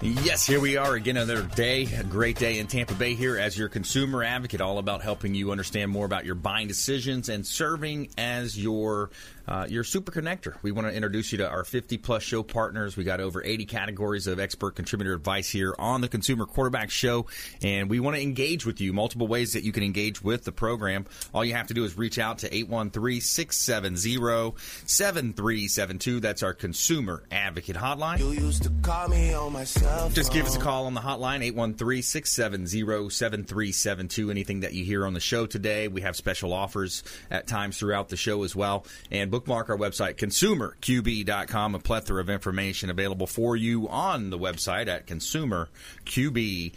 Yes, here we are again another day, a great day in Tampa Bay here as your consumer advocate, all about helping you understand more about your buying decisions and serving as your uh, your super connector. We want to introduce you to our 50 plus show partners. We got over 80 categories of expert contributor advice here on the Consumer Quarterback Show, and we want to engage with you. Multiple ways that you can engage with the program. All you have to do is reach out to 813 670 7372. That's our consumer advocate hotline. You used to call me on my cell Just give us a call on the hotline 813 670 7372. Anything that you hear on the show today, we have special offers at times throughout the show as well. And bookmark our website, consumerqb.com. A plethora of information available for you on the website at consumerqb.com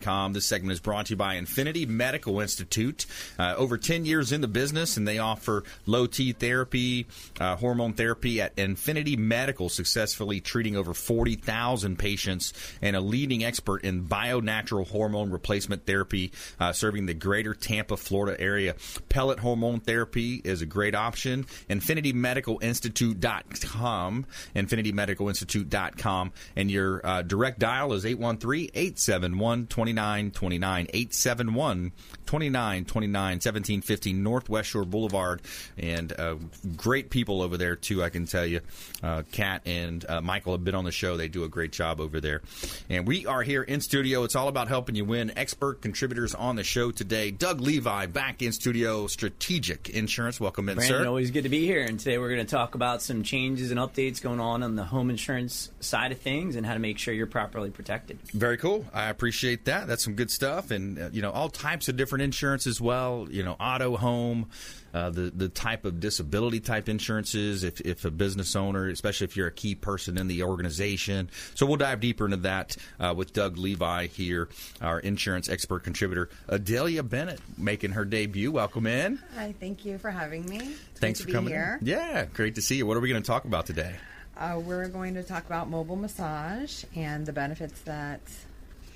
Com. This segment is brought to you by Infinity Medical Institute. Uh, over 10 years in the business, and they offer low T therapy, uh, hormone therapy at Infinity Medical, successfully treating over 40,000 patients, and a leading expert in bio-natural hormone replacement therapy, uh, serving the greater Tampa, Florida area. Pellet hormone therapy is a great option. Infinity Medical Institute.com, Infinity InfinityMedicalInstitute.com, InfinityMedicalInstitute.com, and your uh, direct dial is 813 871 29 29 871 29 29 1750 Northwest Shore Boulevard. And uh, great people over there, too, I can tell you. Uh, Kat and uh, Michael have been on the show. They do a great job over there. And we are here in studio. It's all about helping you win. Expert contributors on the show today. Doug Levi back in studio, Strategic Insurance. Welcome in, Brandon, sir. always good to be here. And today we're going to talk about some changes and updates going on on the home insurance side of things and how to make sure you're properly protected. Very cool. I appreciate that. That's some good stuff. And, uh, you know, all types of different insurance as well. You know, auto, home, uh, the the type of disability type insurances. If if a business owner, especially if you're a key person in the organization. So we'll dive deeper into that uh, with Doug Levi here, our insurance expert contributor. Adelia Bennett making her debut. Welcome in. Hi, thank you for having me. It's Thanks for coming here. In. Yeah, great to see you. What are we going to talk about today? Uh, we're going to talk about mobile massage and the benefits that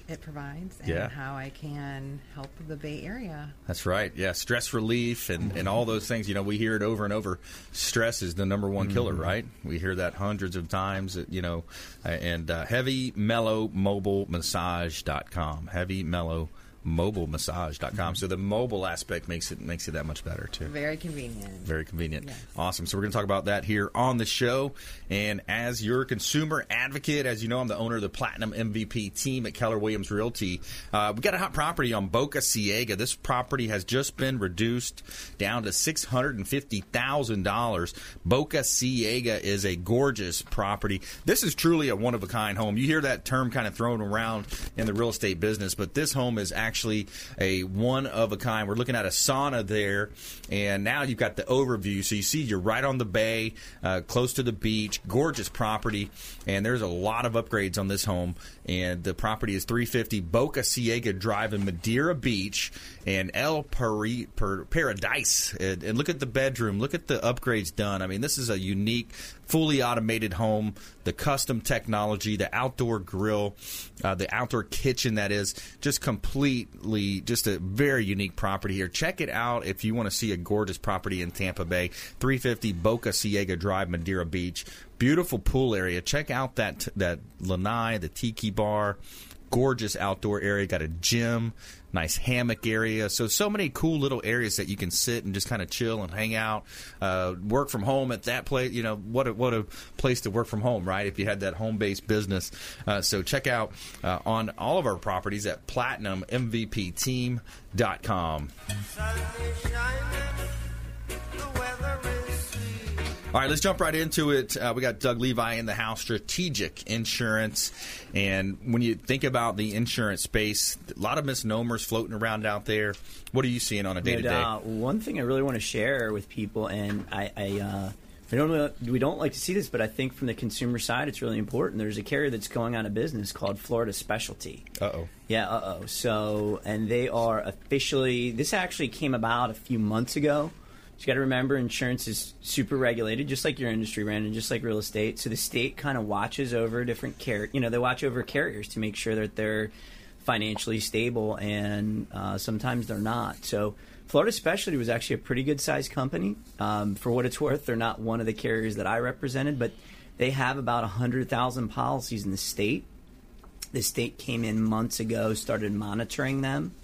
it provides and Yeah. how I can help the Bay Area. That's right. Yeah, stress relief and, and all those things. You know, we hear it over and over. Stress is the number one killer, mm-hmm. right? We hear that hundreds of times. Uh, you know, uh, and uh, heavy mellow mobile massage.com. Heavy mellow mobile massage.com. So the mobile aspect makes it makes it that much better too. Very convenient. Very convenient. Yes. Awesome. So we're going to talk about that here on the show. And as your consumer advocate, as you know, I'm the owner of the Platinum MVP team at Keller Williams Realty. Uh, we got a hot property on Boca Ciega. This property has just been reduced down to $650,000. Boca Ciega is a gorgeous property. This is truly a one of a kind home. You hear that term kind of thrown around in the real estate business, but this home is actually a one of a kind. We're looking at a sauna there, and now you've got the overview. So you see you're right on the bay, uh, close to the beach, gorgeous property, and there's a lot of upgrades on this home. And the property is 350 Boca Ciega Drive in Madeira Beach and El Pari- Per- Paradise. And, and look at the bedroom. Look at the upgrades done. I mean, this is a unique, fully automated home. The custom technology, the outdoor grill, uh, the outdoor kitchen. That is just completely, just a very unique property here. Check it out if you want to see a gorgeous property in Tampa Bay. 350 Boca Ciega Drive, Madeira Beach. Beautiful pool area. Check out that that lanai, the tiki bar gorgeous outdoor area. Got a gym, nice hammock area. So so many cool little areas that you can sit and just kind of chill and hang out. Uh, work from home at that place. You know what a, what a place to work from home, right? If you had that home based business. Uh, so check out uh, on all of our properties at PlatinumMVPTeam.com. All right, let's jump right into it. Uh, we got Doug Levi in the house, Strategic Insurance. And when you think about the insurance space, a lot of misnomers floating around out there. What are you seeing on a day to day? one thing I really want to share with people, and I, I uh, I don't we don't like to see this, but I think from the consumer side, it's really important. There's a carrier that's going out of business called Florida Specialty. Uh oh. Yeah, uh oh. So, and they are officially, this actually came about a few months ago. You got to remember, insurance is super regulated, just like your industry, Brandon, just like real estate. So the state kind of watches over different car, you know, they watch over carriers to make sure that they're financially stable, and uh, sometimes they're not. So Florida Specialty was actually a pretty good sized company. Um, for what it's worth, they're not one of the carriers that I represented, but they have about 100,000 policies in the state. The state came in months ago, started monitoring them,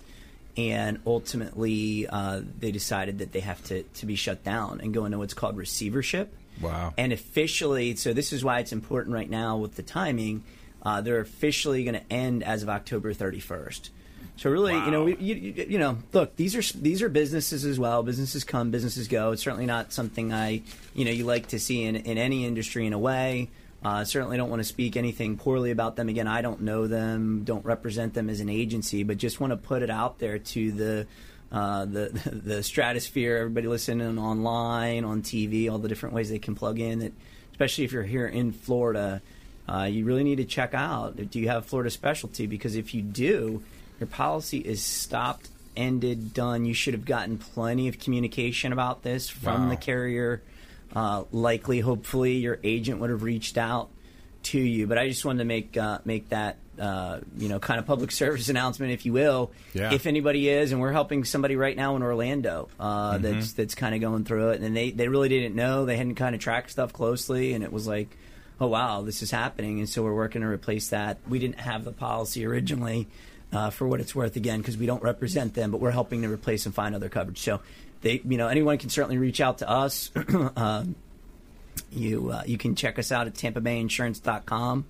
and ultimately uh, they decided that they have to, to be shut down and go into what's called receivership. Wow. And officially, so this is why it's important right now with the timing. Uh, they're officially going to end as of October 31st. So really, Wow. you know, we, you, you you know, look, these are these are businesses as well. Businesses come, businesses go. It's certainly not something I, you know, you like to see in, in any industry in a way. Uh, certainly don't want to speak anything poorly about them. Again, I don't know them, don't represent them as an agency, but just want to put it out there to the uh, the the stratosphere. Everybody listening online, on TV, all the different ways they can plug in. That, especially if you're here in Florida, uh, you really need to check out. Do you have Florida specialty? Because if you do, your policy is stopped, ended, done. You should have gotten plenty of communication about this from Wow. the carrier. Uh, likely, hopefully, your agent would have reached out to you. But I just wanted to make uh, make that uh, you know kind of public service announcement, if you will. Yeah. If anybody is, and we're helping somebody right now in Orlando uh, Mm-hmm. that's that's kind of going through it, and they they really didn't know they hadn't kind of tracked stuff closely, and it was like. Oh wow, this is happening, and so we're working to replace that. We didn't have the policy originally, uh, for what it's worth, again, because we don't represent them, but we're helping to replace and find other coverage. So, they, you know, anyone can certainly reach out to us. um, you uh, you can check us out at tampa bay tampabayinsurance.com.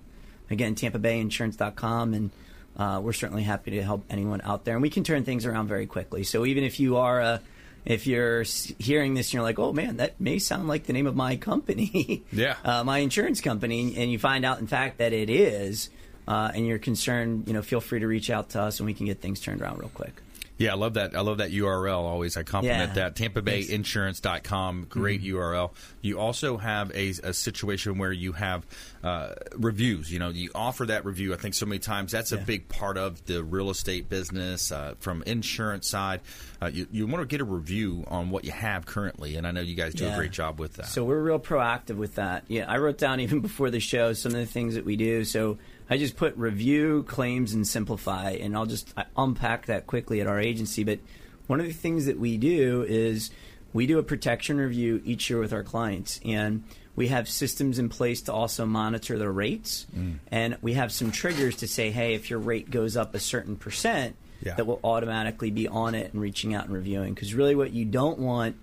Again, tampa bay tampabayinsurance.com, and uh, we're certainly happy to help anyone out there. And we can turn things around very quickly. So even if you are uh, if you're hearing this and you're like, oh man, that may sound like the name of my company, Yeah. uh, my insurance company, and you find out in fact that it is, uh, and you're concerned, you know, feel free to reach out to us, and we can get things turned around real quick. Yeah, I love that. I love that URL always. I compliment Yeah. that. TampaBayInsurance.com, great Mm-hmm. URL. You also have a, a situation where you have uh, reviews. You know, you offer that review. I think so many times that's a big part of the real estate business uh, from insurance side. Uh, you, you want to get a review on what you have currently, and I know you guys do a great job with that. So we're real proactive with that. Yeah, I wrote down even before the show some of the things that we do. So I just put review, claims, and simplify, and I'll just unpack that quickly at our agency. But one of the things that we do is we do a protection review each year with our clients, and we have systems in place to also monitor their rates, mm. and we have some triggers to say, hey, if your rate goes up a certain percent, Yeah. that will automatically be on it and reaching out and reviewing. Because really, what you don't want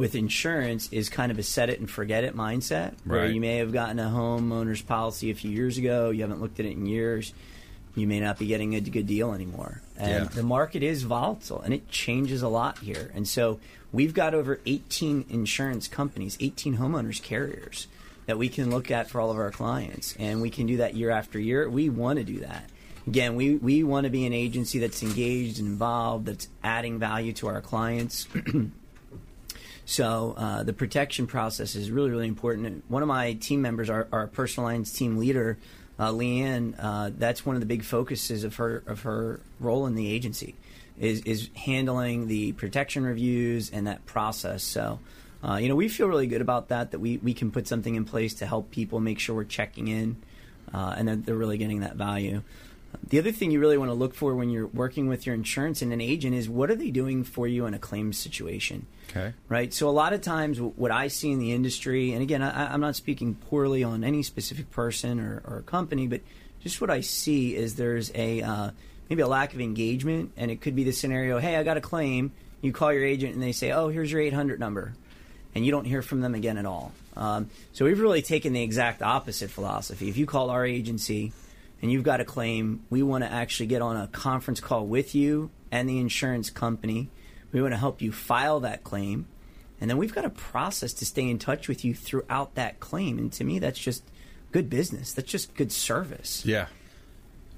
with insurance is kind of a set it and forget it mindset where Right. you may have gotten a homeowner's policy a few years ago, you haven't looked at it in years, you may not be getting a good deal anymore. And Yeah. the market is volatile and it changes a lot here. And so we've got over 18 insurance companies, 18 homeowners carriers that we can look at for all of our clients. And we can do that year after year. We want to do that. Again, we, we want to be an agency that's engaged and involved, that's adding value to our clients. So uh, the protection process is really, really important. One of my team members, our, our personal lines team leader, uh, Leanne, uh, that's one of the big focuses of her of her role in the agency, is is handling the protection reviews and that process. So. Uh, you know, we feel really good about that. That we, we can put something in place to help people make sure we're checking in, uh, and that they're really getting that value. The other thing you really want to look for when you're working with your insurance and an agent is what are they doing for you in a claims situation okay. right? So a lot of times, what I see in the industry, and again, I, I'm not speaking poorly on any specific person or, or company, but just what I see is there's a uh, maybe a lack of engagement, and it could be the scenario: Hey, I got a claim. You call your agent, and they say, "Oh, here's your 800 number," and you don't hear from them again at all. Um, so we've really taken the exact opposite philosophy. If you call our agency and you've got a claim, we want to actually get on a conference call with you and the insurance company. We want to help you file that claim. And then we've got a process to stay in touch with you throughout that claim. And to me, that's just good business. That's just good service. Yeah.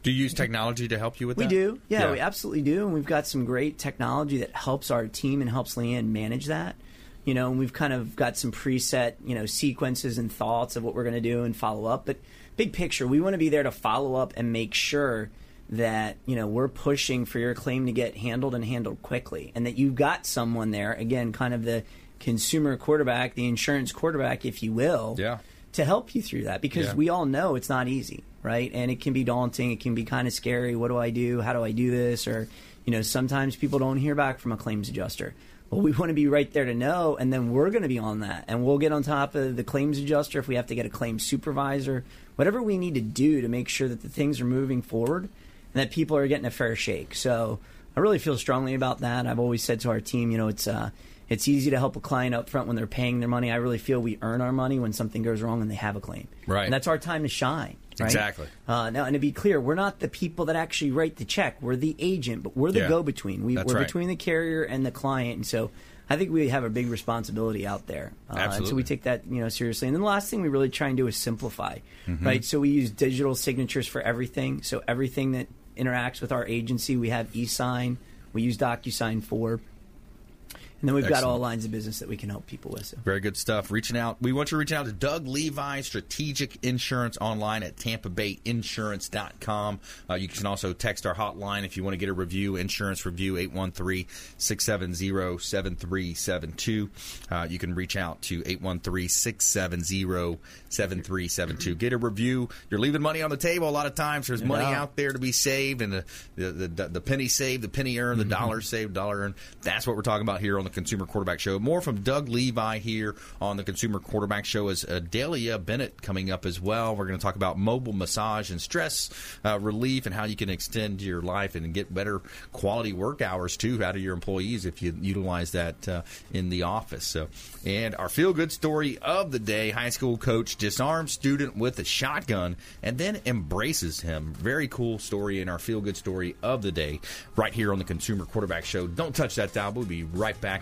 Do you use technology to help you with We that? We do. Yeah, we absolutely do. And we've got some great technology that helps our team and helps Leanne manage that. you know, and we've kind of got some preset, you know, sequences and thoughts of what we're going to do and follow up. But big picture, we want to be there to follow up and make sure that you know we're pushing for your claim to get handled and handled quickly, and that you've got someone there again, kind of the consumer quarterback, the insurance quarterback, if you will, yeah. to help you through that because Yeah. we all know it's not easy, right? And it can be daunting. It can be kind of scary. What do I do? How do I do this? Or you know, sometimes people don't hear back from a claims adjuster. Well, we want to be right there to know, and then we're going to be on that, and we'll get on top of the claims adjuster if we have to get a claims supervisor, whatever we need to do to make sure that the things are moving forward and that people are getting a fair shake. So I really feel strongly about that. I've always said to our team, you know, it's uh, it's easy to help a client up front when they're paying their money. I really feel we earn our money when something goes wrong and they have a claim. Right. And that's our time to shine. Right? Exactly. Uh, now, and to be clear, we're not the people that actually write the check. We're the agent, but we're the Yeah. go-between. We, we're right. between the carrier and the client, and so I think we have a big responsibility out there. Uh, and so we take that you know seriously. And then the last thing we really try and do is simplify, Mm-hmm. right? So we use digital signatures for everything. So everything that interacts with our agency, we have e-sign. We use DocuSign for. And then we've got all lines of business that we can help people with. So. Very good stuff. Reaching out. We want you to reach out to Doug Levi, Strategic Insurance online at tampabayinsurance.com. Uh, you can also text our hotline if you want to get a review, insurance review, 813-670-7372. Uh, you can reach out to 813-670-7372. Get a review. You're leaving money on the table a lot of times. There's money Yeah. out there to be saved and the, the, the, the penny saved, the penny earned, the dollar saved, dollar earned. That's what we're talking about here on the Consumer Quarterback Show. More from Doug Levi here on the Consumer Quarterback Show is Adelia Bennett coming up as well. We're going to talk about mobile massage and stress uh, relief and how you can extend your life and get better quality work hours too out of your employees if you utilize that uh, in the office. So, and our feel good story of the day: high school coach disarms student with a shotgun and then embraces him. Very cool story in our feel good story of the day, right here on the Consumer Quarterback Show. Don't touch that dial. We'll be right back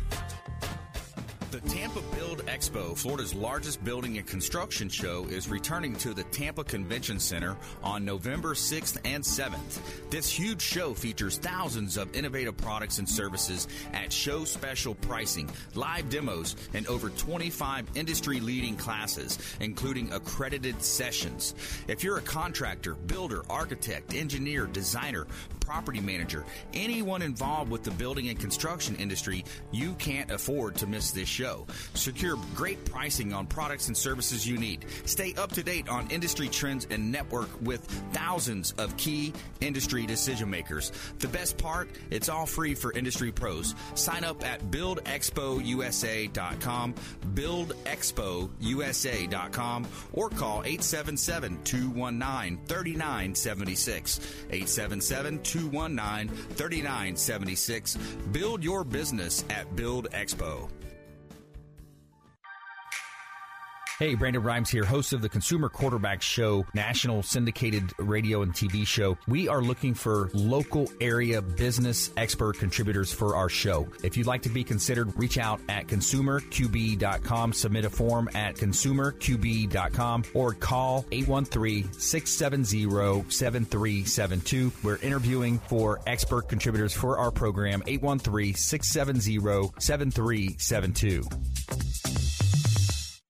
The Tampa Build Expo, Florida's largest building and construction show, is returning to the Tampa Convention Center on November 6th and 7th. This huge show features thousands of innovative products and services at show special pricing, live demos, and over 25 industry leading classes, including accredited sessions. If you're a contractor, builder, architect, engineer, designer, property manager, anyone involved with the building and construction industry, you can't afford to miss this show. Secure great pricing on products and services you need. Stay up to date on industry trends and network with thousands of key industry decision makers. The best part, it's all free for industry pros. Sign up at buildexpousa.com, buildexpousa.com, or call 877-219-3976. 877-219-3976. Build your business at Build Expo. Hey, Brandon Rhymes here, host of the Consumer Quarterback Show, national syndicated radio and TV show. We are looking for local area business expert contributors for our show. If you'd like to be considered, reach out at consumerqb.com, submit a form at consumerqb.com, or call 813-670-7372. We're interviewing for expert contributors for our program, 813-670-7372.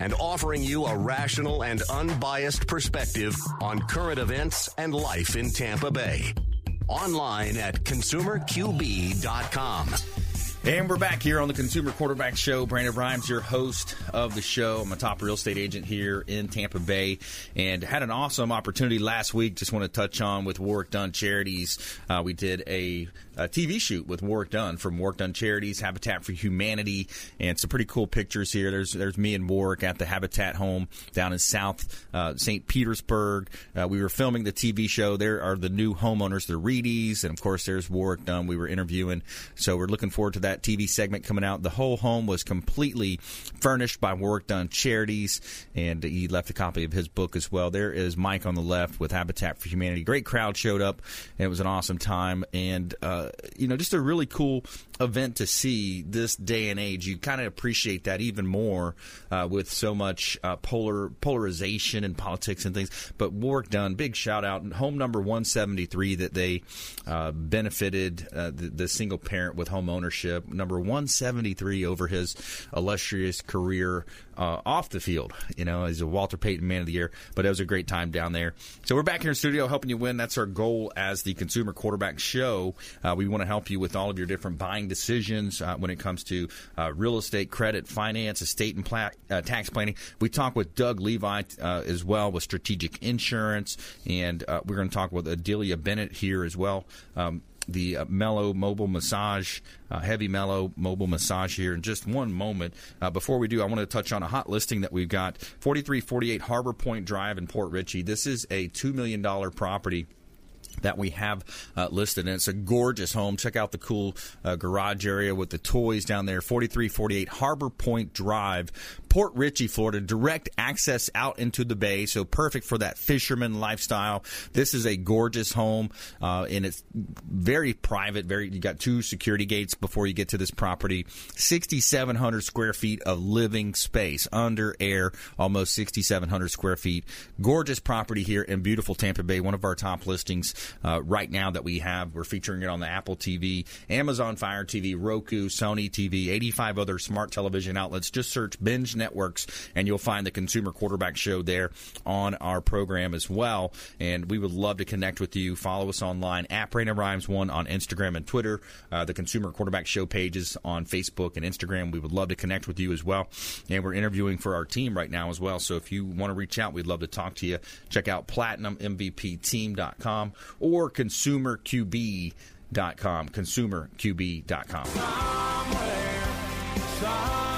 and offering you a rational and unbiased perspective on current events and life in Tampa Bay. Online at consumerqb.com. And we're back here on the Consumer Quarterback Show. Brandon Rhymes, your host of the show. I'm a top real estate agent here in Tampa Bay and had an awesome opportunity last week. Just want to touch on with Warrick Dunn Charities. Uh, we did a, a, TV shoot with Warrick Dunn from Warrick Dunn Charities, Habitat for Humanity, and some pretty cool pictures here. There's there's me and Warrick at the Habitat home down in South uh, St. Petersburg. Uh, we were filming the TV show. There are the new homeowners, the Reedies, and of course there's Warrick Dunn. We were interviewing, so we're looking forward to that that TV segment coming out. The whole home was completely furnished by Warrick Dunn Charities, and he left a copy of his book as well. There is Mike on the left with Habitat for Humanity. Great crowd showed up, it was an awesome time. And, uh, you know, just a really cool event to see this day and age. You kind of appreciate that even more uh, with so much uh, polar polarization and politics and things. But Warrick Dunn. big shout out. Home number 173 that they uh, benefited uh, the, the single parent with home ownership number 173 over his illustrious career uh, off the field. You know, he's a Walter Payton Man of the Year, but it was a great time down there. So we're back here in studio helping you win. That's our goal as the Consumer Quarterback Show. Uh, we want to help you with all of your different buying decisions uh, when it comes to uh, real estate, credit, finance, estate, and pla- uh, tax planning. We talk with Doug Levi as well with Strategic Insurance, and we're going to talk with Adelia Bennett here as well. Um, the uh, mellow mobile massage, uh, heavy mellow mobile massage here in just one moment. Uh, before we do, I want to touch on a hot listing that we've got 4348 Harbor Point Drive in Port Richey. This is a $2 million property that we have uh, listed. And it's a gorgeous home. Check out the cool uh, garage area with the toys down there. 4348 Harbor Point Drive, Port Richey, Florida. Direct access out into the bay, so perfect for that fisherman lifestyle. This is a gorgeous home, uh, and it's very private. Very, you got two security gates before you get to this property. 6,700 square feet of living space under air, almost 6,700 square feet. Gorgeous property here in beautiful Tampa Bay. One of our top listings uh, right now that we have. We're featuring it on the Apple TV, Amazon Fire TV, Roku, Sony TV, 85 other smart television outlets. Just search Binge Networks and you'll find the Consumer Quarterback Show there on our program as well. And we would love to connect with you. Follow us online at Brandon Rhymes One on Instagram and Twitter. Uh, the Consumer Quarterback Show pages on Facebook and Instagram. We would love to connect with you as well. And we're interviewing for our team right now as well. So if you want to reach out, we'd love to talk to you. Check out platinummvpteam.com or consumerqb.com. Consumerqb.com. Somewhere, somewhere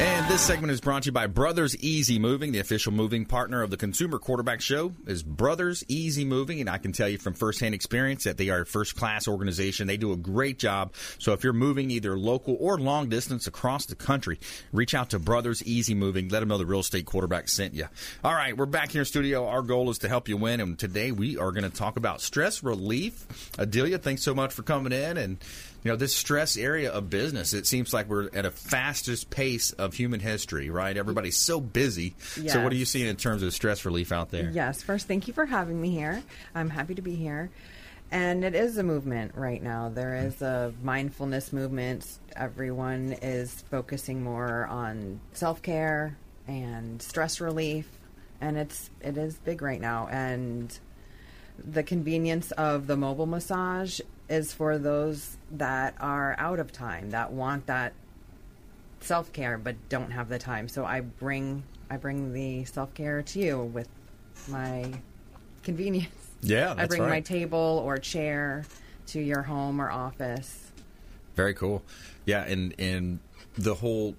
and this segment is brought to you by Brothers Easy Moving, the official moving partner of the Consumer Quarterback Show. Is Brothers Easy Moving, and I can tell you from firsthand experience that they are a first class organization. They do a great job. So if you're moving either local or long distance across the country, reach out to Brothers Easy Moving. Let them know the real estate quarterback sent you. All right, we're back here in studio. Our goal is to help you win, and today we are going to talk about stress relief. Adelia, thanks so much for coming in and you know this stress area of business it seems like we're at a fastest pace of human history right? Everybody's so busy. Yes. so what are you seeing in terms of stress relief out there? Yes first thank you for having me here. I'm happy to be here. And it is a movement right now. There is a mindfulness movement. Everyone is focusing more on self-care and stress relief. And it's it is big right now. And the convenience of the mobile massage is for those that are out of time that want that self care but don't have the time. So I bring I bring the self care to you with my convenience. Yeah, I bring right. my table or chair to your home or office. Very cool. Yeah, and and the whole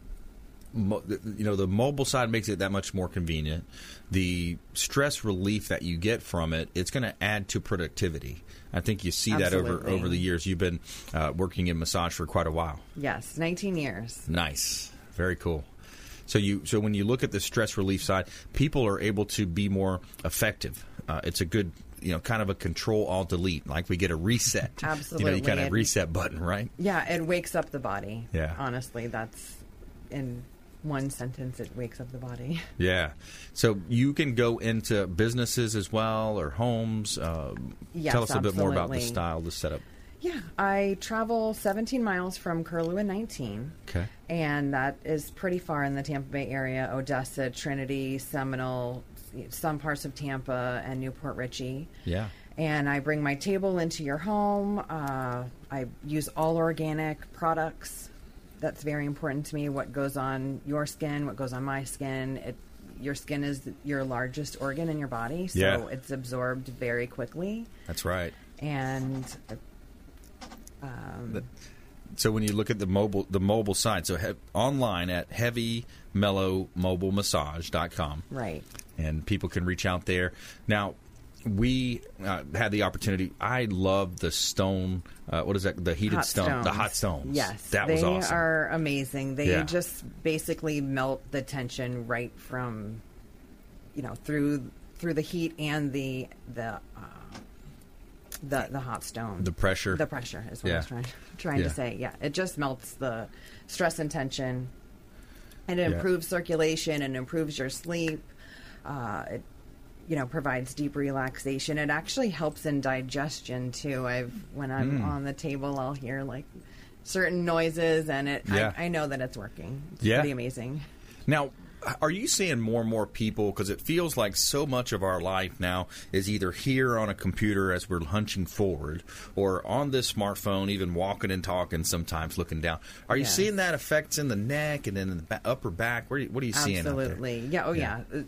you know the mobile side makes it that much more convenient the stress relief that you get from it it's going to add to productivity i think you see Absolutely. that over over the years you've been uh, working in massage for quite a while yes 19 years nice very cool so you so when you look at the stress relief side people are able to be more effective uh, it's a good you know, kind of a control all delete, like we get a reset. Absolutely. You know, you kind of reset button, right? Yeah, it wakes up the body. Yeah. Honestly, that's in one sentence it wakes up the body. Yeah. So you can go into businesses as well or homes. Uh, yes, tell us absolutely. a bit more about the style, the setup. Yeah, I travel 17 miles from Curlew in 19. Okay. And that is pretty far in the Tampa Bay area Odessa, Trinity, Seminole, some parts of Tampa, and New Port Richey. Yeah. And I bring my table into your home. Uh, I use all organic products. That's very important to me. What goes on your skin, what goes on my skin. It, your skin is your largest organ in your body, so Yeah. it's absorbed very quickly. That's right. And um, So when you look at the mobile the mobile site, so he, online at heavymellowmobilemassage.com. right. and people can reach out there. Now, we uh, had the opportunity. I love the stone. Uh, what is that? The heated hot stone. stones. The hot stones. Yes, that was awesome. They are amazing. They Yeah. just basically melt the tension right from, you know, through through the heat and the the uh, the the hot stone. The pressure. The pressure is what Yeah. I was trying trying Yeah. to say. Yeah, it just melts the stress and tension, and it improves circulation and improves your sleep. Uh, it you know provides deep relaxation. It actually helps in digestion too. I've when I'm Mm. on the table, I'll hear like certain noises, and it Yeah. I, I know that it's working. It's Yeah. pretty amazing. Now, are you seeing more and more people? Because it feels like so much of our life now is either here on a computer as we're hunching forward, or on this smartphone, even walking and talking. Sometimes looking down. Are you Yes. seeing that effects in the neck and then in the upper back? What are you seeing? out there? Absolutely. Yeah. Oh, Yeah. yeah.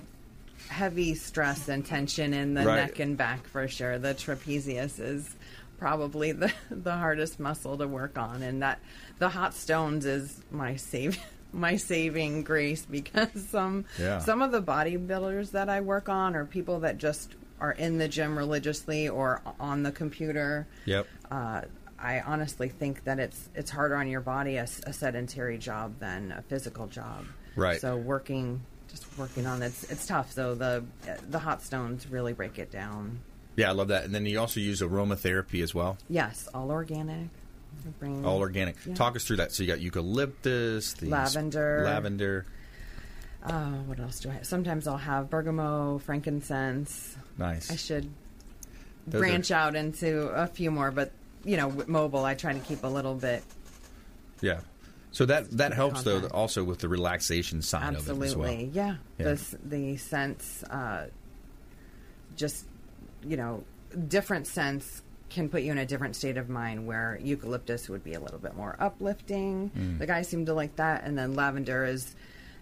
Heavy stress and tension in the Right. neck and back for sure. The trapezius is probably the the hardest muscle to work on, and that the hot stones is my save my saving grace because some Yeah. some of the bodybuilders that I work on are people that just are in the gym religiously or on the computer. Yep. Uh, I honestly think that it's it's harder on your body a, a sedentary job than a physical job. Right. So working, just working on it's it's tough. So the the hot stones really break it down. Yeah, I love that. And then you also use aromatherapy as well. Yes, all organic. Bring, All organic. Yeah. Talk us through that. So you got eucalyptus, the Lavender. lavender. Uh, what else do I? have? Sometimes I'll have bergamot, frankincense. Nice. I should Those branch are- out into a few more, but you know, mobile, I try to keep a little bit. Yeah. So that that helps though also with the relaxation side of it as well. Yeah. Yeah. The the sense, uh, just you know, different sense can put you in a different state of mind. Where eucalyptus would be a little bit more uplifting. Mm. The guys seem to like that, and then lavender is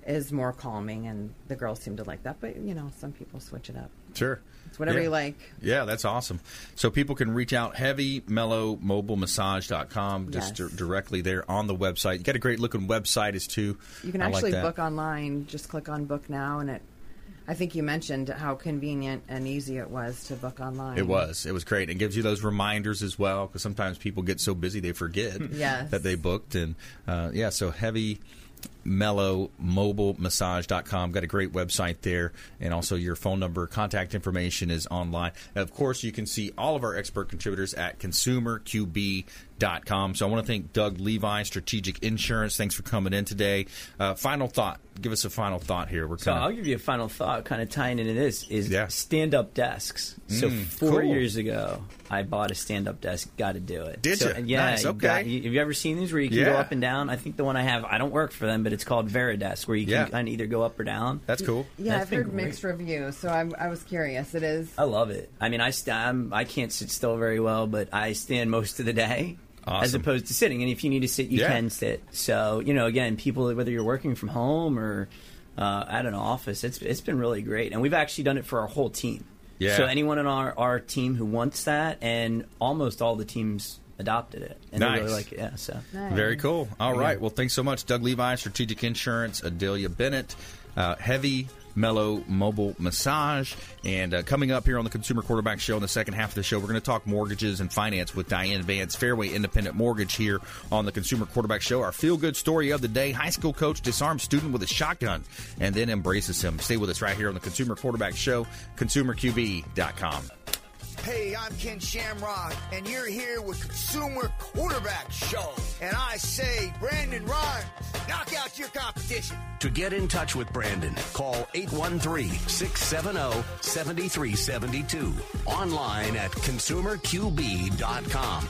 is more calming, and the girls seem to like that. But you know, some people switch it up. Sure. It's whatever Yeah. you like. Yeah, that's awesome. So people can reach out heavymellowmobilemassage.com just Yes. di- directly there on the website. You got a great looking website as too. You can I actually that. book online. Just click on book now, and it. I think you mentioned how convenient and easy it was to book online. It was. It was great. It gives you those reminders as well because sometimes people get so busy they forget Yes. that they booked. And uh, yeah, so heavy mellowmobilemassage.com got a great website there and also your phone number contact information is online and of course you can see all of our expert contributors at consumerqb.com so i want to thank doug levi strategic insurance thanks for coming in today uh, final thought give us a final thought here we're So I'll give you a final thought, kind of tying into this is Yeah. stand-up desks. So Mm, four cool. years ago, I bought a stand-up desk. Got to do it. Did so, ya? Yeah. Nice, you okay. got- you- have you ever seen these where you can go up and down? I think the one I have, I don't work for them, but it's called VariDesk, where you can Yeah. kind of either go up or down. that's cool Yeah, That's I've heard great. mixed reviews, so I'm, I was curious. It is. I love it. I mean, I st- I'm, I can't sit still very well, but I stand most of the day. As opposed to sitting, and if you need to sit, you Yeah. can sit. So you know, again, people, whether you're working from home or uh, at an office, it's it's been really great, and we've actually done it for our whole team. Yeah. So anyone in our our team who wants that, and almost all the teams adopted it, and they Nice. really like it. Yeah. So Nice. Very cool. All right. Well, thanks so much, Doug Levi, Strategic Insurance, Adelia Bennett, uh, Heavy Mellow Mobile Massage. And uh, coming up here on the Consumer Quarterback Show in the second half of the show, we're going to talk mortgages and finance with Diane Vance, Fairway Independent Mortgage here on the Consumer Quarterback Show. Our feel good story of the day high school coach disarms student with a shotgun and then embraces him. Stay with us right here on the Consumer Quarterback Show, consumerqb.com. Hey, I'm Ken Shamrock, and you're here with Consumer Quarterback Show. And I say, Brandon Rhymes, knock out your competition. To get in touch with Brandon, call 813-670-7372. Online at consumerqb.com.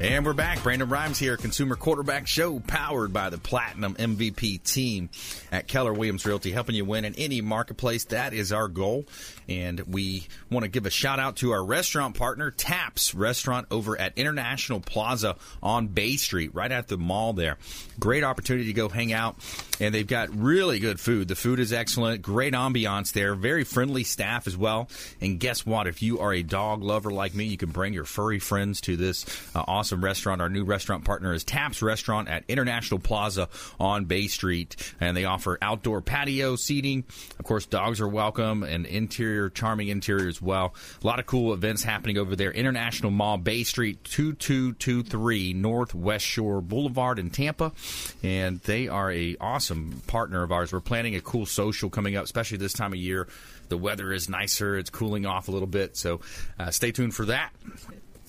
And we're back. Brandon Rhymes here, Consumer Quarterback Show, powered by the Platinum MVP team at Keller Williams Realty, helping you win in any marketplace. That is our goal. And we want to give a shout out to our restaurant partner, Taps Restaurant, over at International Plaza on Bay Street, right at the mall there. Great opportunity to go hang out. And they've got really good food. The food is excellent, great ambiance there, very friendly staff as well. And guess what? If you are a dog lover like me, you can bring your furry friends to this uh, awesome restaurant. Our new restaurant partner is Taps Restaurant at International Plaza on Bay Street. And they offer outdoor patio seating. Of course, dogs are welcome and interior, charming interior as well. A lot of cool events happening over there. International Mall, Bay Street, 2223 Northwest Shore Boulevard in Tampa. And they are a awesome partner of ours. We're planning a cool social coming up, especially this time of year. The weather is nicer. It's cooling off a little bit. So uh, stay tuned for that.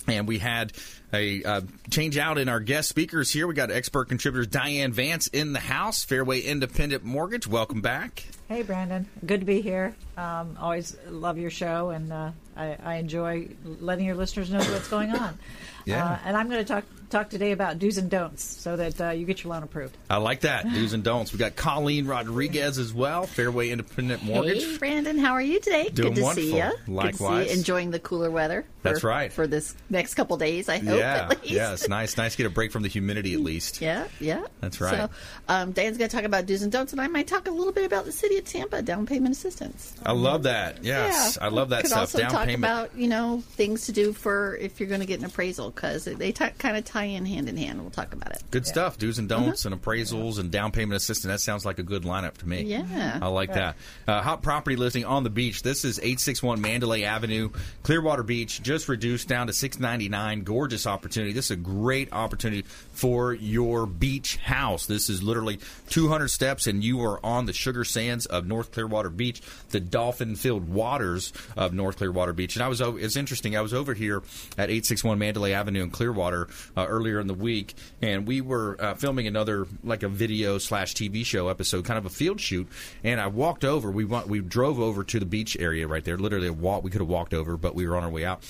And we had a uh, change out in our guest speakers here. We got expert contributors Diane Vance in the house, Fairway Independent Mortgage. Welcome back. Hey, Brandon. Good to be here. Um, always love your show, and uh, I, I enjoy letting your listeners know what's going on. Yeah. Uh, and I'm going to talk talk today about do's and don'ts so that uh, you get your loan approved. I like that. Do's and don'ts. We got Colleen Rodriguez as well, Fairway Independent Mortgage. Hey, Brandon, how are you today? Doing Good to wonderful. see you. Good to Likewise. see you. Enjoying the cooler weather. For, That's right. For this next couple days, I hope yeah, at least. yeah, it's nice. Nice to get a break from the humidity at least. Yeah, yeah. That's right. So, um, Dan's going to talk about do's and don'ts, and I might talk a little bit about the city of Tampa down payment assistance. I love that. Yes, yeah. I love that Could stuff. also Down talk payment. about you know things to do for if you're going to get an appraisal because they t- kind of tie in hand in hand. We'll talk about it. Good stuff. Do's and don'ts and appraisals and down payment assistance. That sounds like a good lineup to me. Yeah. I like that. Uh, hot property listing on the beach. This is 861 Mandalay Avenue, Clearwater Beach, just reduced down to 699. Gorgeous opportunity. This is a great opportunity for your beach house. This is literally 200 steps and you are on the sugar sands of North Clearwater Beach, the dolphin filled waters of North Clearwater Beach. And I was, it's interesting. I was over here at 861 Mandalay Avenue in Clearwater uh, earlier in the week and we were uh, filming another, like a video slash TV show episode, kind of a field shoot. And I walked over, we, wa- we drove over to the beach area right there, literally a walk, we could have walked over, but we were on our way out.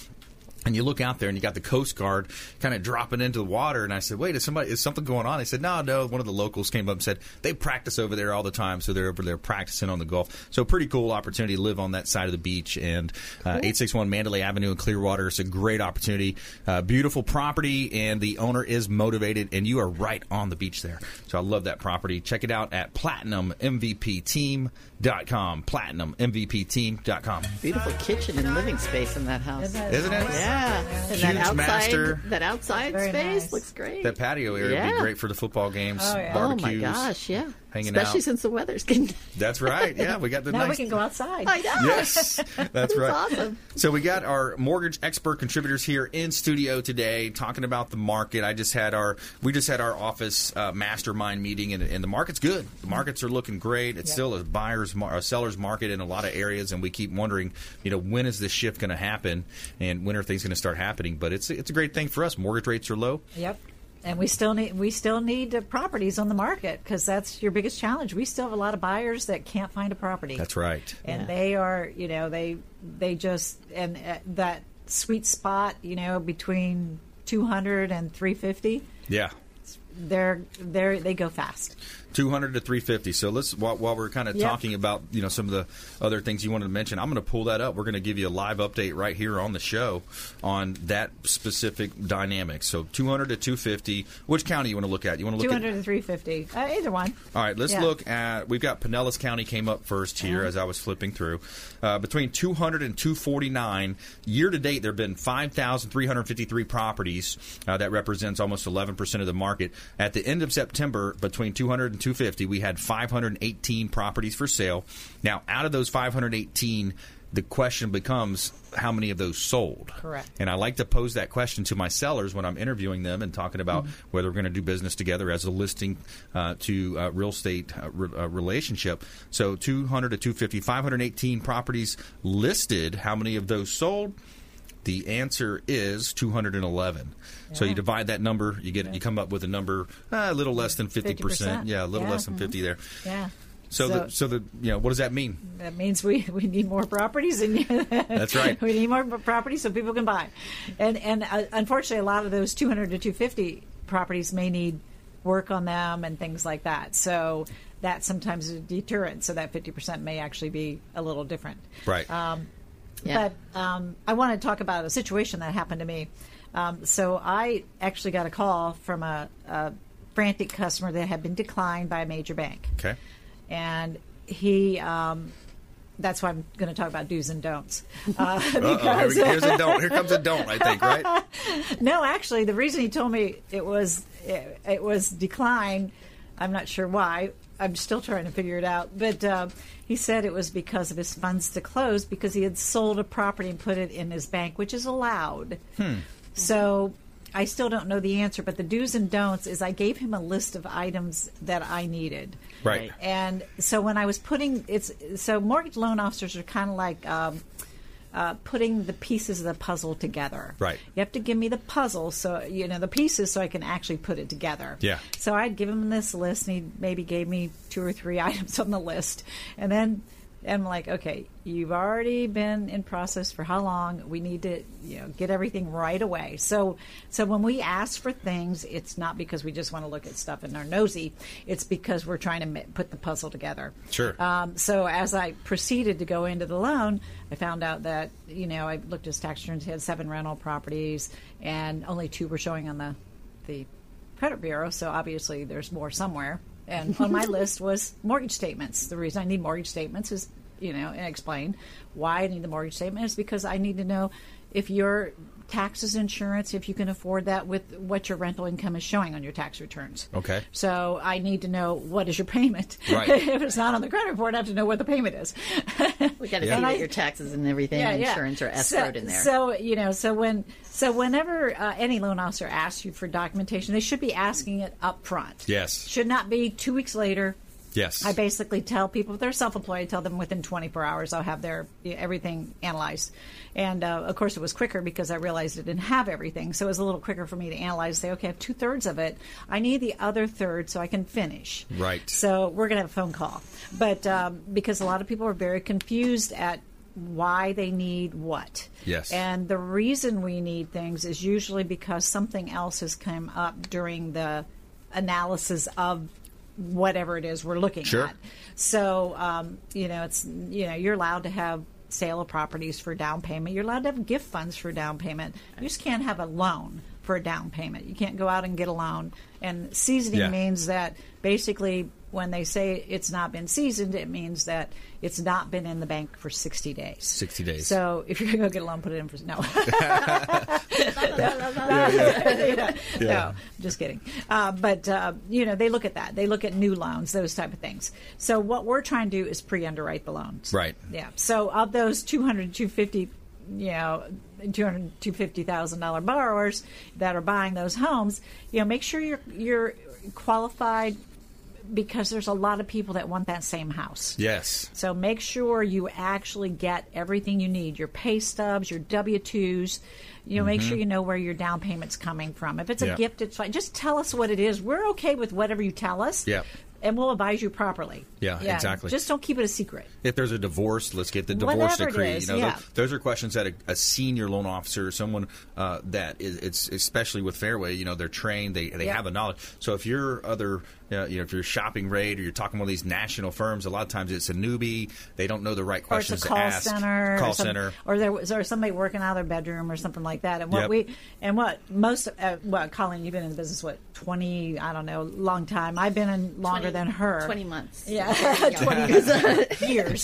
And you look out there and you got the Coast Guard kind of dropping into the water. And I said, wait, is somebody, is something going on? They said, no, no. One of the locals came up and said, they practice over there all the time. So they're over there practicing on the Gulf. So pretty cool opportunity to live on that side of the beach. And uh, 861 Mandalay Avenue in Clearwater. It's a great opportunity. Uh, beautiful property. And the owner is motivated. And you are right on the beach there. So I love that property. Check it out at platinummvpteam.com. Platinummvpteam.com. Beautiful kitchen and living space in that house. Isn't it? Yeah, and Huge that outside, master. that outside Very space nice. looks great. That patio area would be great for the football games, Oh, yeah. oh barbecues. my gosh, yeah, hanging especially out. since the weather's getting. That's right. Yeah, we got the nice. Now nice. we can go outside. I know. Yes, that's That's right. awesome. So we got our mortgage expert contributors here in studio today, talking about the market. I just had our we just had our office uh, mastermind meeting, and, and the market's good. The markets are looking great. It's Yeah. still a buyer's mar- a seller's market in a lot of areas, and we keep wondering, you know, when is this shift going to happen, and when are things going to start happening? But it's it's a great thing for us. Mortgage rates are low. Yep. And we still need we still need uh, properties on the market because that's your biggest challenge. We still have a lot of buyers that can't find a property. That's right. and Yeah. they are you know they they just and uh, that sweet spot you know between 200 and 350 Yeah. they're they're they go fast 200 to 350 so let's while, while we're kind of Yep. talking about you know some of the other things you wanted to mention i'm going to pull that up. We're going to give you a live update right here on the show on that specific dynamic. So 200 to 250 which county you want to look at? You want to look 200 at to 350 uh, either one. All right let's Yeah. look at we've got pinellas county came up first here Uh-huh. as i was flipping through. Uh, between 200 and 249 year to date there have been 5353 properties uh, that represents almost 11% of the market. At the end of september between 200 and 250 we had 518 properties for sale now out of those 518 the question becomes how many of those sold. Correct. And I like to pose that question to my sellers when I'm interviewing them and talking about Mm-hmm. whether we're going to do business together as a listing uh, to uh, real estate uh, re- uh, relationship. So 200 to 250, 518 properties listed. How many of those sold? The answer is 211. So you divide that number, you get you come up with a number uh, a little less than 50%. 50%. Yeah, a little Yeah. less than 50 there. Yeah. So, the, so the you know what does that mean? that means we, we need more properties and That's right. we need more properties so people can buy and and uh, unfortunately a lot of those 200 to 250 properties may need work on them and things like that so that sometimes is a deterrent so that 50% may actually be a little different Right. um, Yeah. but um, I want to talk about a situation that happened to me. Um, so I actually got a call from a, a frantic customer that had been declined by a major bank okay. and he um, that's why I'm going to talk about do's and don'ts. Uh, Uh-oh, here here's a don't. Here comes a don't. I think right. no, actually, the reason he told me it was it, it was decline. I'm not sure why. I'm still trying to figure it out. But uh, he said it was because of his funds to close because he had sold a property and put it in his bank, which is allowed. So I still don't know the answer. But the do's and don'ts is I gave him a list of items that I needed. Right. And so when I was putting it's so mortgage loan officers are kind of like um, uh, putting the pieces of the puzzle together. Right. You have to give me the puzzle, so you know the pieces, so I can actually put it together. Yeah. So I'd give him this list, and he maybe gave me two or three items on the list, and then I'm like, okay, you've already been in process for how long? We need to, you know, get everything right away. So, so when we ask for things, it's not because we just want to look at stuff and are nosy. It's because we're trying to put the puzzle together. Sure. Um, so as I proceeded to go into the loan, I found out that you know I looked at his tax returns. He had seven rental properties, and only two were showing on the the credit bureau. So obviously, there's more somewhere. And on my list was mortgage statements. The reason I need mortgage statements is you know and explain why I need the mortgage statement is because I need to know if your taxes insurance if you can afford that with what your rental income is showing on your tax returns. Okay. So I need to know what is your payment. Right. if it's not on the credit report, I have to know what the payment is. We got to Yeah. see And that your taxes and everything, yeah, insurance are So- escrowed in there. So you know, so when so whenever uh, any loan officer asks you for documentation, they should be asking it up front. Yes. Should not be two weeks later. Yes. I basically tell people if they're self-employed, I tell them within 24 hours I'll have their everything analyzed. And uh, of course, it was quicker because I realized it didn't have everything, so it was a little quicker for me to analyze. Say, okay, I have two thirds of it. I need the other third so I can finish. Right. So we're going to have a phone call, but um, because a lot of people are very confused at why they need what. Yes. And the reason we need things is usually because something else has come up during the analysis of whatever it is we're looking Sure. at. So, um, you know, it's you know, you're allowed to have sale of properties for down payment. You're allowed to have gift funds for down payment. You just can't have a loan for a down payment. You can't go out and get a loan. And seasoning Yeah. means that basically when they say it's not been seasoned, it means that it's not been in the bank for 60 days. 60 days. So if you're going to go get a loan, put it in for no. No, just kidding. Uh, but uh, you know, they look at that. They look at new loans, those type of things. So what we're trying to do is pre-underwrite the loans. Right. Yeah. So of those 200, 250, you know, 200, 250,000 dollar borrowers that are buying those homes, you know, make sure you're you're qualified because there's a lot of people that want that same house. yes. So make sure you actually get everything you need your pay stubs, your W 2s. You know, make sure you know where your down payment's coming from. If it's a Mm-hmm. Yeah. gift, it's fine. Just tell us what it is. We're okay with whatever you tell us. Yeah. And we'll advise you properly. Yeah, exactly. Just don't keep it a secret. If there's a divorce, let's get the divorce Whatever decree. is, you know, yeah. those, those are questions that a, a senior loan officer, someone uh, that is, it's especially with Fairway, you know, they're trained, they they Yeah. have the knowledge. So if you're other, uh, you know, if you're shopping rate or you're talking with these national firms, a lot of times it's a newbie, they don't know the right questions a call to ask. center, Call or some- center. or there was or somebody working out of their bedroom or something like that. And what Yep. we and what most uh, what Colleen, you've been in the business what twenty? I don't know, long time. I've been in longer 20 than her. 20 months. Yeah, twenty years.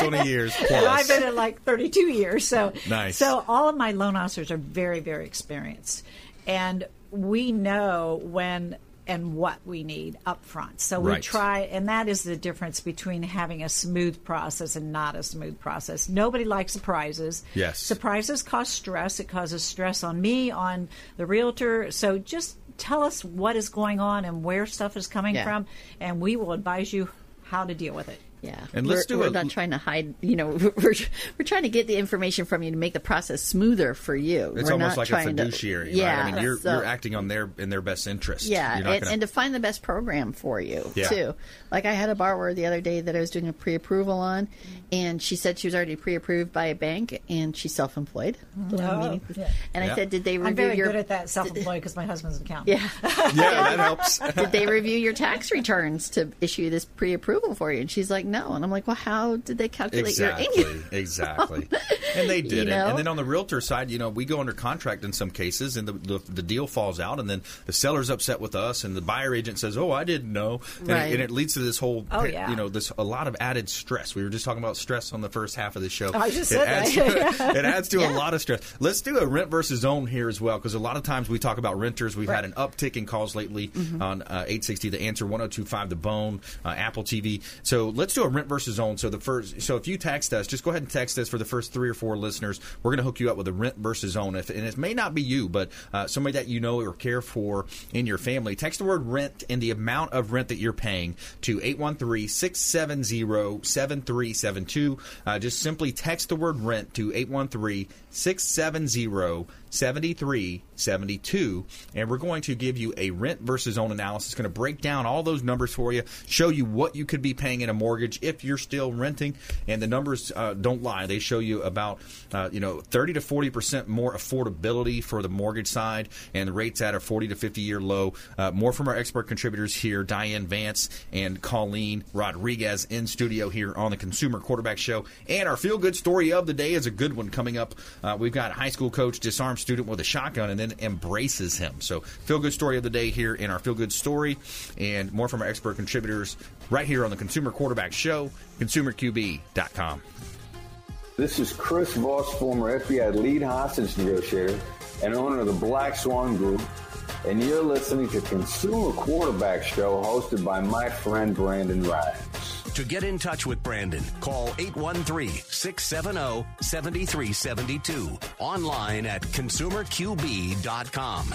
Twenty years And. I've been in like 32 years. So Nice. So all of my loan officers are very, very experienced, and we know when and what we need up front. So we Right. try, and that is the difference between having a smooth process and not a smooth process. Nobody likes surprises. Yes. Surprises cause stress. It causes stress on me, on the realtor. So just tell us what is going on and where stuff is coming Yeah. from, and we will advise you how to deal with it. Yeah, And let's we're, do we're a- not trying to hide. You know, we're we're trying to get the information from you to make the process smoother for you. It's we're almost not like a trying to- fiduciary, yeah, right? I mean, you're, so- you're acting on their in their best interest. Yeah, You're not and, gonna- and to find the best program for you Yeah. too. Like I had a borrower the other day that I was doing a pre-approval on, and she said she was already pre-approved by a bank, and she's self-employed. Mm-hmm. Oh, yeah. And Yeah. I said, did they review I'm very your? good at that self-employed because my husband's an accountant. Yeah. yeah, that helps. did they review your tax returns to issue this pre-approval for you? And she's like, no. And I'm like, well, how did they calculate Exactly, your income? exactly. And they did You it. know? And then on the realtor side, you know, we go under contract in some cases, and the, the the deal falls out, and then the seller's upset with us, and the buyer agent says, "Oh, I didn't know," and, it, and it leads to this whole, Oh, yeah. you know, this a lot of added stress. We were just talking about stress on the first half of the show. I just it said adds, that. it adds to a lot of stress. Let's do a rent versus own here as well, because a lot of times we talk about renters. We've had an uptick in calls lately Mm-hmm. on uh, 860 The Answer, 1025 The Bone, uh, Apple TV. So let's do a rent versus own. So the first, so if you text us, just go ahead and text us for the first three or four listeners. We're going to hook you up with a rent versus own. If, and it may not be you, but uh, somebody that you know or care for in your family. Text the word rent and the amount of rent that you're paying to 813 670 7372. Uh, Just simply text the word rent to 813 670 7372 and we're going to give you a rent versus own analysis. It's going to break down all those numbers for you show you what you could be paying in a mortgage if you're still renting. And the numbers uh, don't lie. They show you about uh, you know 30 to 40 percent more affordability for the mortgage side and the rates at a 40 to 50 year low. Uh, more from our expert contributors here diane vance and colleen rodriguez in studio here on the consumer quarterback show. And our feel good story of the day is a good one coming up. Uh, we've got high school coach disarms student with a shotgun and then embraces him. So, feel good story of the day here in our feel good story, and more from our expert contributors right here on the Consumer Quarterback Show, consumerqb.com. This is Chris Voss, former FBI lead hostage negotiator and owner of the Black Swan Group, and you're listening to Consumer Quarterback Show hosted by my friend Brandon Rhymes. To get in touch with Brandon, call 813-670-7372. Online at consumerqb.com.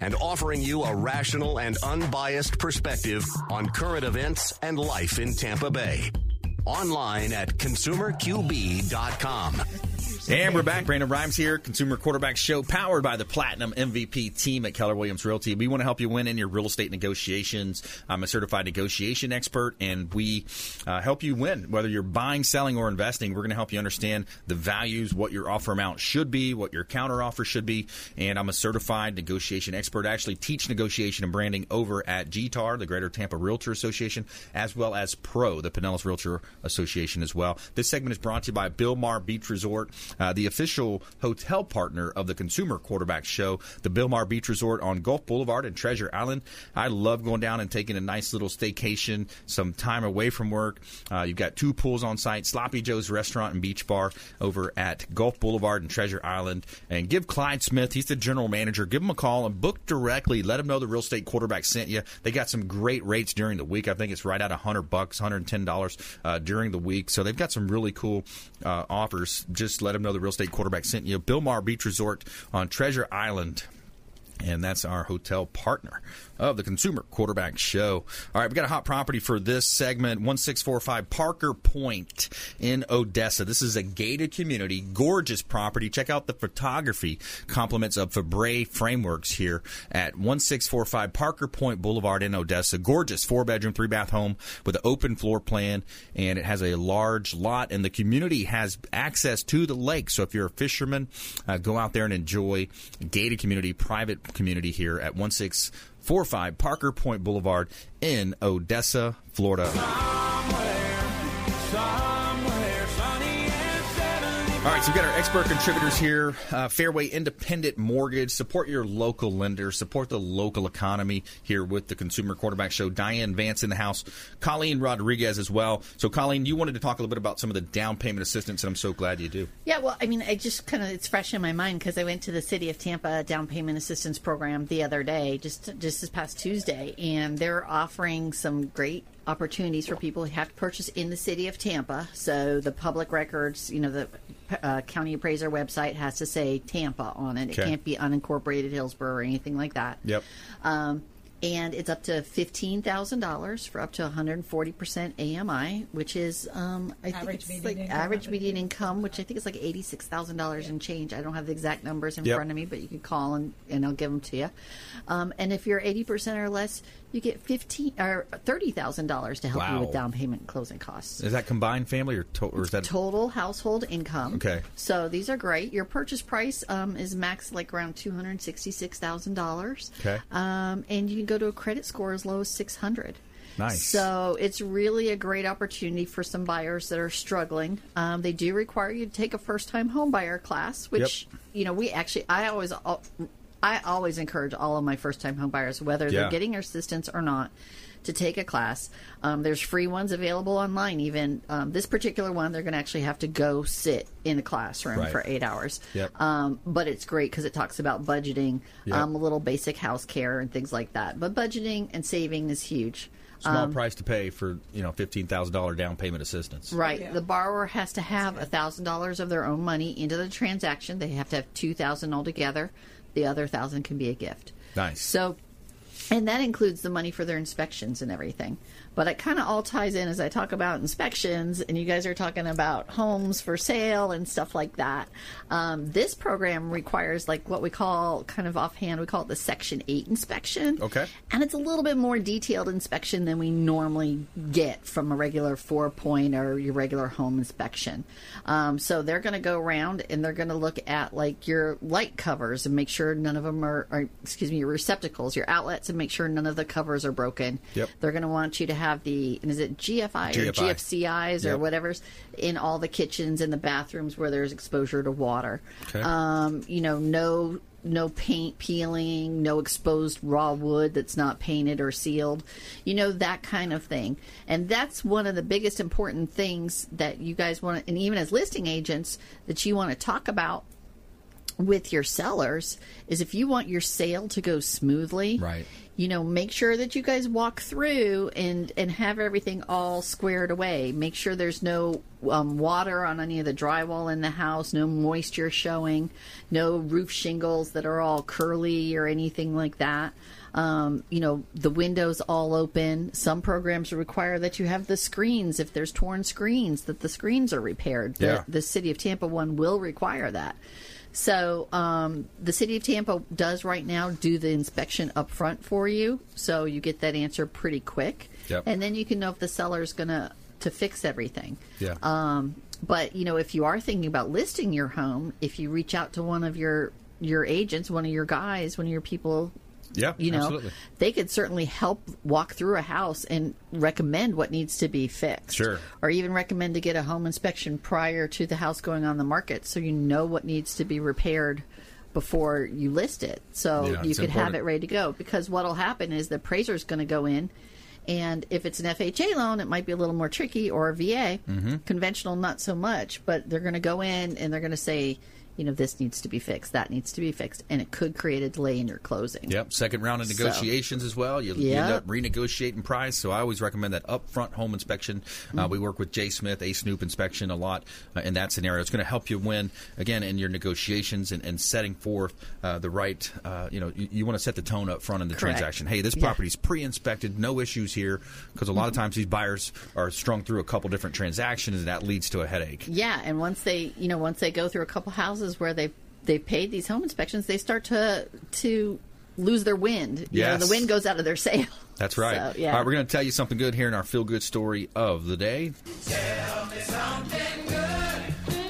and offering you a rational and unbiased perspective on current events and life in Tampa Bay. Online at consumerqb.com. And we're back. Brandon Rhymes here, Consumer Quarterback Show, powered by the Platinum MVP team at Keller Williams Realty. We want to help you win in your real estate negotiations. I'm a certified negotiation expert, and we uh, help you win. Whether you're buying, selling, or investing, we're going to help you understand the values, what your offer amount should be, what your counter offer should be. And I'm a certified negotiation expert. I actually teach negotiation and branding over at GTAR, the Greater Tampa Realtor Association, as well as PRO, the Pinellas Realtor Association as well. This segment is brought to you by Bilmar Beach Resort uh, the official hotel partner of the Consumer Quarterback Show, the Bilmar Beach Resort on Gulf Boulevard and Treasure Island. I love going down and taking a nice little staycation, some time away from work. Uh, you've got two pools on site, Sloppy Joe's Restaurant and Beach Bar over at Gulf Boulevard and Treasure Island. And give Clyde Smith, he's the general manager, give him a call and book directly. Let him know the real estate quarterback sent you. They got some great rates during the week. I think it's right at 100 bucks, $110 uh, during the week. So they've got some really cool uh, offers. Just let them know the real estate quarterback sent you. Bilmar Beach Resort on Treasure Island and that's our hotel partner of the Consumer Quarterback Show. All right, we got a hot property for this segment 1645 Parker Point in Odessa. This is a gated community, gorgeous property. Check out the photography compliments of Fabre Frameworks here at 1645 Parker Point Boulevard in Odessa. Gorgeous four bedroom, three bath home with an open floor plan, and it has a large lot, and the community has access to the lake. So if you're a fisherman, uh, go out there and enjoy gated community, private community here at 1645 Parker Point Boulevard in Odessa, Florida. All right, so we've got our expert contributors here. Uh, Fairway Independent Mortgage. Support your local lender. Support the local economy here with the Consumer Quarterback Show. Diane Vance in the house. Colleen Rodriguez as well. So, Colleen, you wanted to talk a little bit about some of the down payment assistance, and I'm so glad you do. Yeah, well, I mean, I just kind of it's fresh in my mind because I went to the City of Tampa down payment assistance program the other day, just just this past Tuesday, and they're offering some great opportunities for people who have to purchase in the city of Tampa. So the public records, you know, the uh, county appraiser website has to say Tampa on it. Okay. It can't be unincorporated Hillsborough or anything like that. Yep. Um, and it's up to fifteen thousand dollars for up to one hundred and forty percent AMI, which is um, I Average think it's median like income, average median income, which I think is like eighty six thousand dollars and change. I don't have the exact numbers in Yep. front of me, but you can call and, and I'll give them to you. Um, and if you're eighty percent or less, you get fifteen or thirty thousand dollars to help you with down payment and closing costs. Is that combined family or, to- or is that Total household income. Okay. So these are great. Your purchase price um, is max like around two hundred sixty-six thousand dollars. Okay. Um, and you can go to a credit score as low as six hundred. Nice. So it's really a great opportunity for some buyers that are struggling. Um, they do require you to take a first-time home buyer class, which you know we actually I always I always encourage all of my first-time home buyers, whether Yeah. they're getting assistance or not, to take a class. Um, there's free ones available online. Even um, this particular one, they're going to actually have to go sit in a classroom Right. for eight hours. Yep. Um, but it's great because it talks about budgeting, Yep. um, a little basic house care and things like that. But budgeting and saving is huge. small Um, price to pay for you know fifteen thousand dollar down payment assistance? Right. The borrower has to have a thousand dollars of their own money into the transaction. They have to have two thousand altogether. The other thousand can be a gift. Nice. So, and that includes the money for their inspections and everything. But it kind of all ties in as I talk about inspections, and you guys are talking about homes for sale and stuff like that. Um, this program requires like what we call, kind of offhand, we call it the Section Eight inspection. Okay. And it's a little bit more detailed inspection than we normally get from a regular four point or your regular home inspection. Um, so they're going to go around and they're going to look at like your light covers and make sure none of them are, or excuse me, your receptacles, your outlets, and make sure none of the covers are broken. Yep. They're going to want you to have the, is it GFI, or GFI. GFCIs or whatever's in all the kitchens and the bathrooms where there's exposure to water. Okay. Um, you know, no no paint peeling, no exposed raw wood that's not painted or sealed. You know that kind of thing. And that's one of the biggest important things that you guys want and even as listing agents that you want to talk about with your sellers is if you want your sale to go smoothly Right. you know make sure that you guys walk through and and have everything all squared away. Make sure there's no um, water on any of the drywall in the house no moisture showing no roof shingles that are all curly or anything like that. Um, you know the windows all open. Some programs require that you have the screens. If there's torn screens that the screens are repaired. The, Yeah. the city of tampa one will require that so um, the city of Tampa does right now do the inspection up front for you, so you get that answer pretty quick, Yep. and then you can know if the seller is going to to fix everything. Yeah. Um, but you know, if you are thinking about listing your home, if you reach out to one of your your agents, one of your guys, one of your people Yeah, you know, absolutely. they could certainly help walk through a house and recommend what needs to be fixed. Sure. Or even recommend to get a home inspection prior to the house going on the market so you know what needs to be repaired before you list it. So Yeah, you could have it ready to go. Because what'll happen is the appraiser is going to go in and if it's an FHA loan, it might be a little more tricky, or a VA. Mm-hmm. Conventional, not so much. But they're going to go in and they're going to say, you know, this needs to be fixed, that needs to be fixed, and it could create a delay in your closing. Yep, second round of So- negotiations as well. You, you end up renegotiating price. So I always recommend that upfront home inspection. Mm-hmm. Uh, we work with Jay Smith, A Snoop Inspection a lot uh, in that scenario. It's going to help you win again in your negotiations and, and setting forth uh, the right. Uh, you know, you, you want to set the tone up front in the Correct. transaction. Hey, this Yeah. property's pre-inspected, no issues here, because a lot of times these buyers are strung through a couple different transactions, and that leads to a headache. Yeah, and once they, you know, once they go through a couple houses where they they paid these home inspections, they start to to lose their wind. You know, the wind goes out of their sail. That's right. So, yeah. All right, we're going to tell you something good here in our feel good story of the day.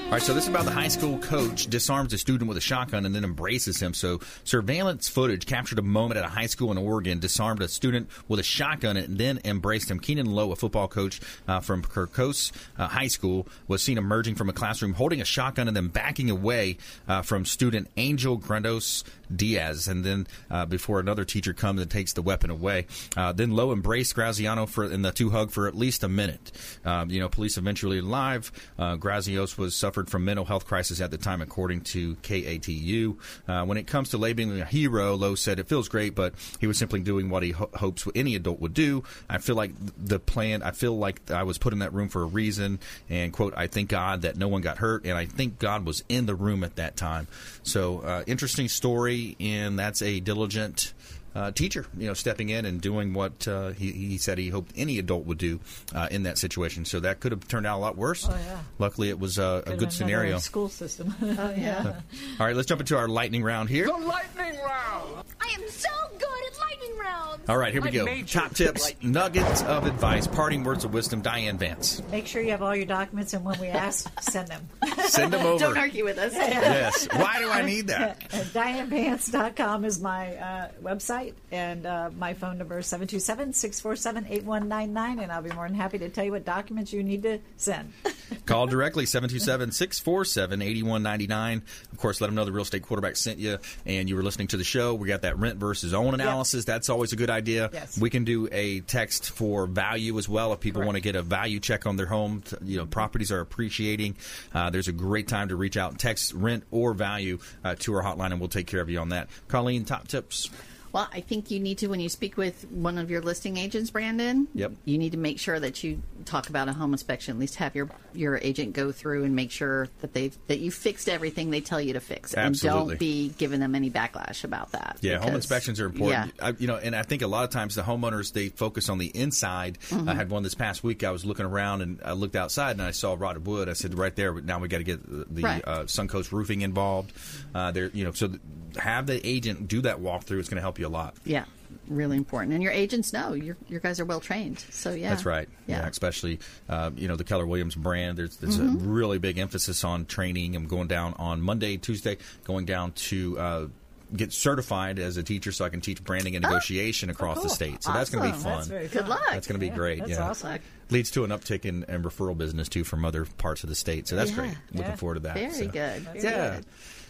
All right, so this is about the high school coach disarms a student with a shotgun and then embraces him. So, surveillance footage captured a moment at a high school in Oregon, disarmed a student with a shotgun and then embraced him. Keanon Lowe, a football coach uh, from Parkrose uh, High School, was seen emerging from a classroom holding a shotgun and then backing away uh, from student Angel Granados Diaz. And then, uh, before another teacher comes and takes the weapon away, uh, then Lowe embraced Graziano for and the two hug for at least a minute. Um, you know, police eventually live. Uh, Grazios was suffered from mental health crisis at the time, according to KATU. Uh, when it comes to labeling a hero, Lowe said it feels great, but he was simply doing what he ho- hopes any adult would do. I feel like the plan. I feel like I was put in that room for a reason. And quote, I thank God that no one got hurt, and I think God was in the room at that time. So uh, interesting story, and that's a diligent uh, teacher, you know, stepping in and doing what uh, he, he said he hoped any adult would do uh, in that situation. So that could have turned out a lot worse. Oh, yeah. Luckily, it was uh, a Could've good been scenario. another School system. oh yeah. All right, let's jump into our lightning round here. The lightning round. I am so good at lightning rounds. All right, here we I go. Top tips, nuggets of advice, parting words of wisdom. Diane Vance, Make sure you have all your documents, and when we ask, send them. send them over. Don't argue with us. yes. Why do I need that? DianeVance.com is my uh, website, and uh, my phone number is 727 647 8199, and I'll be more than happy to tell you what documents you need to send. Call directly 727 647 8199. Of course, let them know the real estate quarterback sent you and you were listening to the show. We got that rent versus own analysis. That's always a good idea. Yes. We can do a text for value as well if people want to get a value check on their home. You know, properties are appreciating. Uh, there's a great time to reach out, and text rent or value uh, to our hotline, and we'll take care of you on that. Colleen, top tips. Well, I think you need to, when you speak with one of your listing agents, Brandon, Yep. you need to make sure that you talk about a home inspection. At least have your your agent go through and make sure that they that you fixed everything they tell you to fix, Absolutely. and don't be giving them any backlash about that. Yeah, home inspections are important. Yeah. I, you know, and I think a lot of times the homeowners they focus on the inside. Mm-hmm. I had one this past week. I was looking around and I looked outside and I saw rotted wood. I said, right there. Now we got to get the, the Right. uh, Suncoast Roofing involved. Uh, there, you know, so th- have the agent do that walkthrough. It's going to help you a lot. Yeah, really important. And your agents know your your guys are well trained. So yeah, That's right. Yeah, Yeah, Mm-hmm. especially uh, you know the Keller Williams brand. There's, there's a really big emphasis on training. I'm going down on Monday, Tuesday, going down to. Uh, Get certified as a teacher, so I can teach branding and negotiation across the state. So that's going to be fun. That's Good fun. luck. That's going to be Yeah, great. that's yeah, awesome. leads to an uptick in, in referral business too from other parts of the state. So that's Yeah. great. Looking forward to that. very So- good. Very Yeah. good.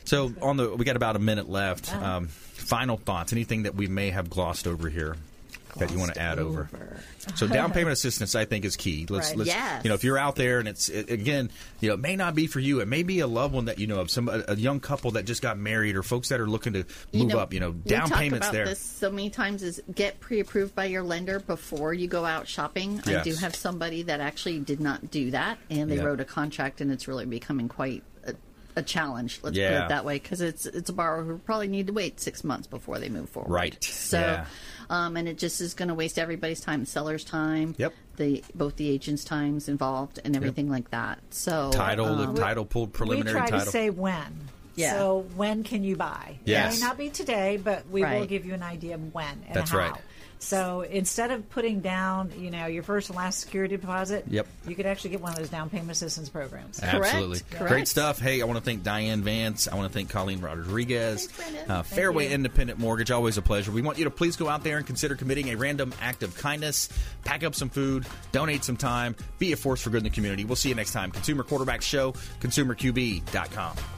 So on the we got about a minute left. Uh-huh. Um, final thoughts? Anything that we may have glossed over here that you want to add over? So down payment assistance, I think, is key. Let's, Right. let's Yes. you know, if you're out there and it's it, again, you know, it may not be for you. It may be a loved one that you know of, some a, a young couple that just got married, or folks that are looking to move up. You know, down talk payments about there. This so many times is get pre-approved by your lender before you go out shopping. I do have somebody that actually did not do that, and they Yeah. wrote a contract, and it's really becoming quite a, a challenge. Let's put it that way, because it's it's a borrower who probably need to wait six months before they move forward. Right. So. Yeah. Um, and it just is going to waste everybody's time, seller's time, Yep. the both the agent's times involved, and everything like that. So title, um, the title pulled preliminary we try title. to say when. Yeah. So when can you buy? Yes. It may not be today, but we will give you an idea of when and That's how. right. So instead of putting down, you know, your first and last security deposit, Yep. you could actually get one of those down payment assistance programs. Absolutely. Correct. Great stuff. Hey, I want to thank Diane Vance. I want to thank Colleen Rodriguez. Thanks, Uh, Fairway Independent Mortgage, always a pleasure. We want you to please go out there and consider committing a random act of kindness, pack up some food, donate some time, be a force for good in the community. We'll see you next time. Consumer Quarterback Show, consumerqb.com.